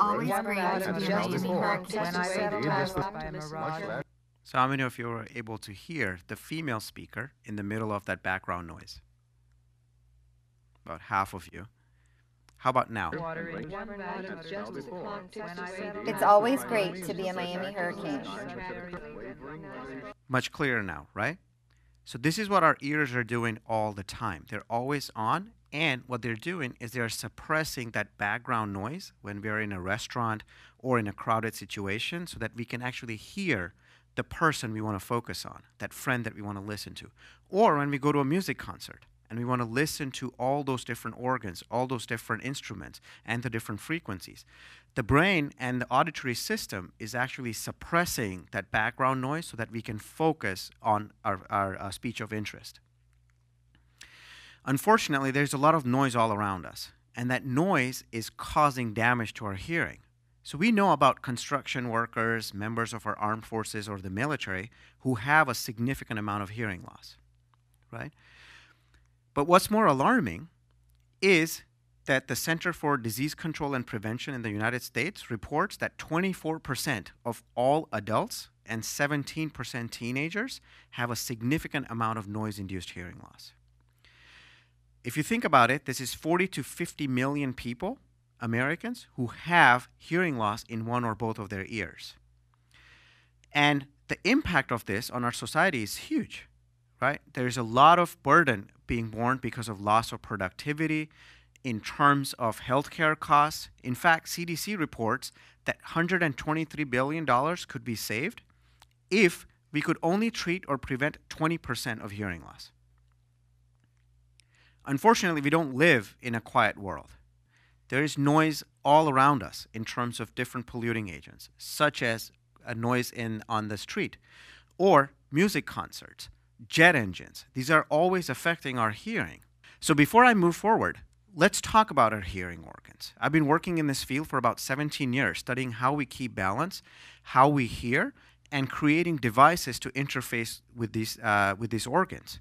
Always great to be So how many of you were able to hear the female speaker in the middle of that background noise? About half of you. How about now? It's always great to be a Miami Hurricane. Much clearer now, right? So this is what our ears are doing all the time. They're always on, and what they're doing is they're suppressing that background noise when we're in a restaurant or in a crowded situation so that we can actually hear the person we want to focus on, that friend that we want to listen to. Or when we go to a music concert and we want to listen to all those different organs, all those different instruments, and the different frequencies. The brain and the auditory system is actually suppressing that background noise so that we can focus on our, our uh, speech of interest. Unfortunately, there's a lot of noise all around us, and that noise is causing damage to our hearing. So we know about construction workers, members of our armed forces, or the military who have a significant amount of hearing loss, right? But what's more alarming is that the Center for Disease Control and Prevention in the United States reports that 24% of all adults and 17% teenagers have a significant amount of noise induced hearing loss. If you think about it, this is 40 to 50 million people, Americans, who have hearing loss in one or both of their ears. And the impact of this on our society is huge, right? There's a lot of burden being borne because of loss of productivity, in terms of healthcare costs. In fact, CDC reports that $123 billion could be saved if we could only treat or prevent 20% of hearing loss. Unfortunately, we don't live in a quiet world. There is noise all around us in terms of different polluting agents, such as a noise in on the street or music concerts, jet engines. These are always affecting our hearing. So before I move forward, let's talk about our hearing organs. I've been working in this field for about 17 years, studying how we keep balance, how we hear, and creating devices to interface with these, uh, with these organs.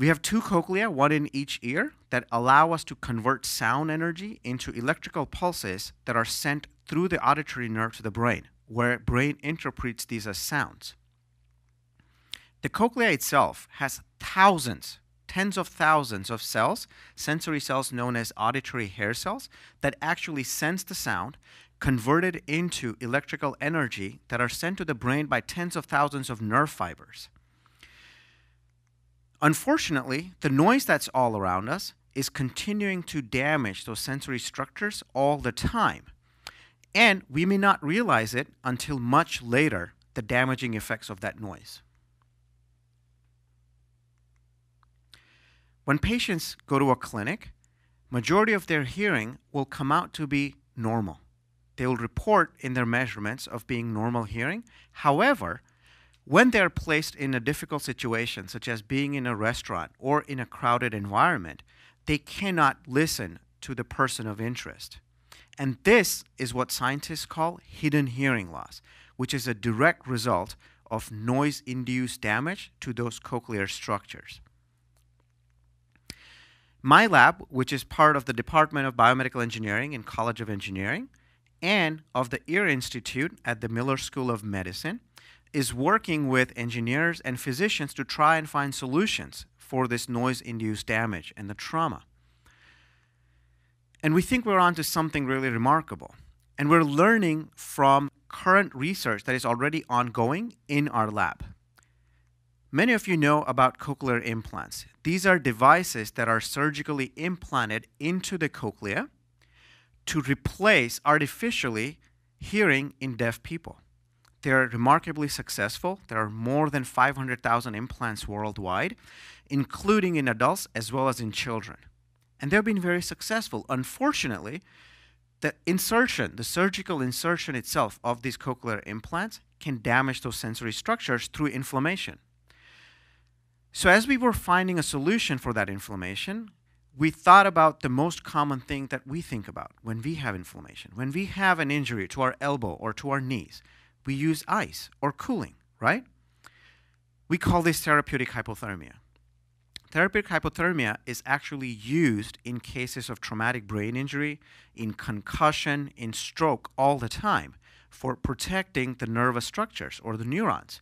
We have two cochlea, one in each ear, that allow us to convert sound energy into electrical pulses that are sent through the auditory nerve to the brain, where brain interprets these as sounds. The cochlea itself has thousands tens of thousands of cells, sensory cells known as auditory hair cells, that actually sense the sound, convert it into electrical energy that are sent to the brain by tens of thousands of nerve fibers. Unfortunately, the noise that's all around us is continuing to damage those sensory structures all the time. And we may not realize it until much later, the damaging effects of that noise. When patients go to a clinic, majority of their hearing will come out to be normal. They will report in their measurements of being normal hearing. However, when they're placed in a difficult situation, such as being in a restaurant or in a crowded environment, they cannot listen to the person of interest. And this is what scientists call hidden hearing loss, which is a direct result of noise induced damage to those cochlear structures. My lab, which is part of the Department of Biomedical Engineering and College of Engineering, and of the Ear Institute at the Miller School of Medicine, is working with engineers and physicians to try and find solutions for this noise induced damage and the trauma. And we think we're onto something really remarkable. And we're learning from current research that is already ongoing in our lab. Many of you know about cochlear implants. These are devices that are surgically implanted into the cochlea to replace artificially hearing in deaf people. They're remarkably successful. There are more than 500,000 implants worldwide, including in adults as well as in children. And they've been very successful. Unfortunately, the insertion, the surgical insertion itself of these cochlear implants can damage those sensory structures through inflammation. So, as we were finding a solution for that inflammation, we thought about the most common thing that we think about when we have inflammation. When we have an injury to our elbow or to our knees, we use ice or cooling, right? We call this therapeutic hypothermia. therapeutic hypothermia is actually used in cases of traumatic brain injury, in concussion, in stroke all the time for protecting the nervous structures or the neurons.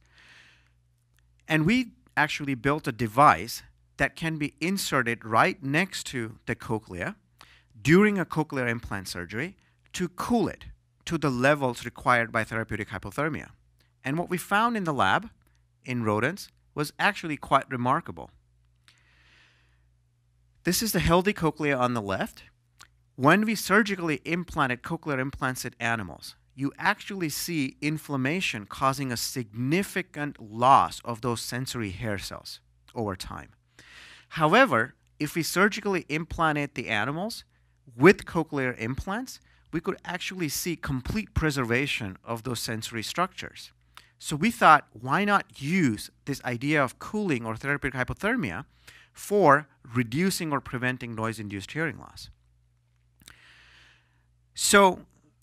And we actually built a device that can be inserted right next to the cochlea during a cochlear implant surgery to cool it to the levels required by therapeutic hypothermia. And what we found in the lab in rodents was actually quite remarkable. This is the healthy cochlea on the left. When we surgically implanted cochlear implants in animals, you actually see inflammation causing a significant loss of those sensory hair cells over time. However, if we surgically implanted the animals with cochlear implants, we could actually see complete preservation of those sensory structures. So we thought, why not use this idea of cooling or therapeutic hypothermia for reducing or preventing noise induced hearing loss? So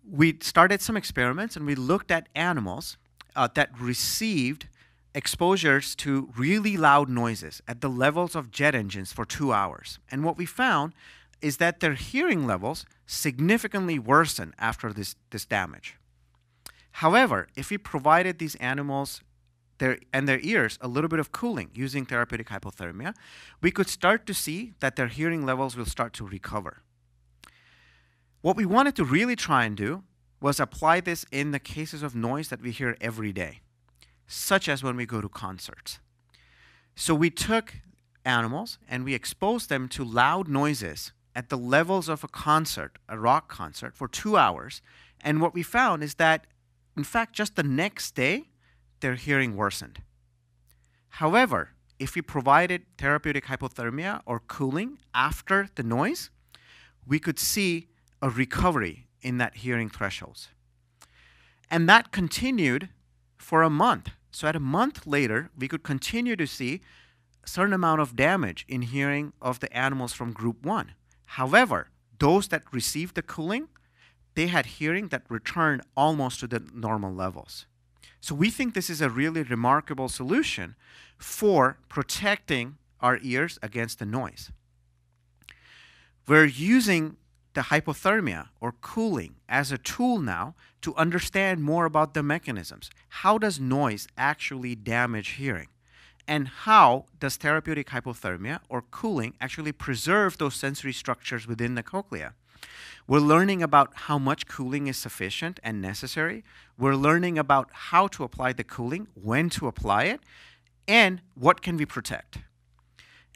we started some experiments and we looked at animals uh, that received exposures to really loud noises at the levels of jet engines for two hours. And what we found is that their hearing levels significantly worsen after this, this damage. However, if we provided these animals their, and their ears a little bit of cooling using therapeutic hypothermia, we could start to see that their hearing levels will start to recover. What we wanted to really try and do was apply this in the cases of noise that we hear every day, such as when we go to concerts. So we took animals and we exposed them to loud noises at the levels of a concert, a rock concert, for two hours. And what we found is that in fact, just the next day, their hearing worsened. However, if we provided therapeutic hypothermia or cooling after the noise, we could see a recovery in that hearing thresholds. And that continued for a month. So at a month later, we could continue to see a certain amount of damage in hearing of the animals from group 1. However, those that received the cooling they had hearing that returned almost to the normal levels. So we think this is a really remarkable solution for protecting our ears against the noise. We're using the hypothermia or cooling as a tool now to understand more about the mechanisms. How does noise actually damage hearing? And how does therapeutic hypothermia or cooling actually preserve those sensory structures within the cochlea? We're learning about how much cooling is sufficient and necessary. We're learning about how to apply the cooling, when to apply it, and what can we protect.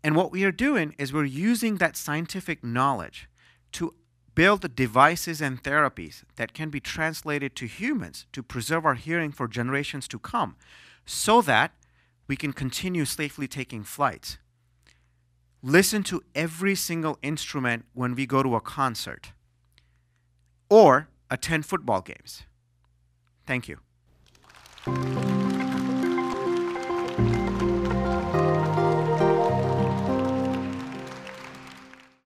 And what we are doing is we're using that scientific knowledge to build devices and therapies that can be translated to humans to preserve our hearing for generations to come so that we can continue safely taking flight. Listen to every single instrument when we go to a concert or attend football games. Thank you.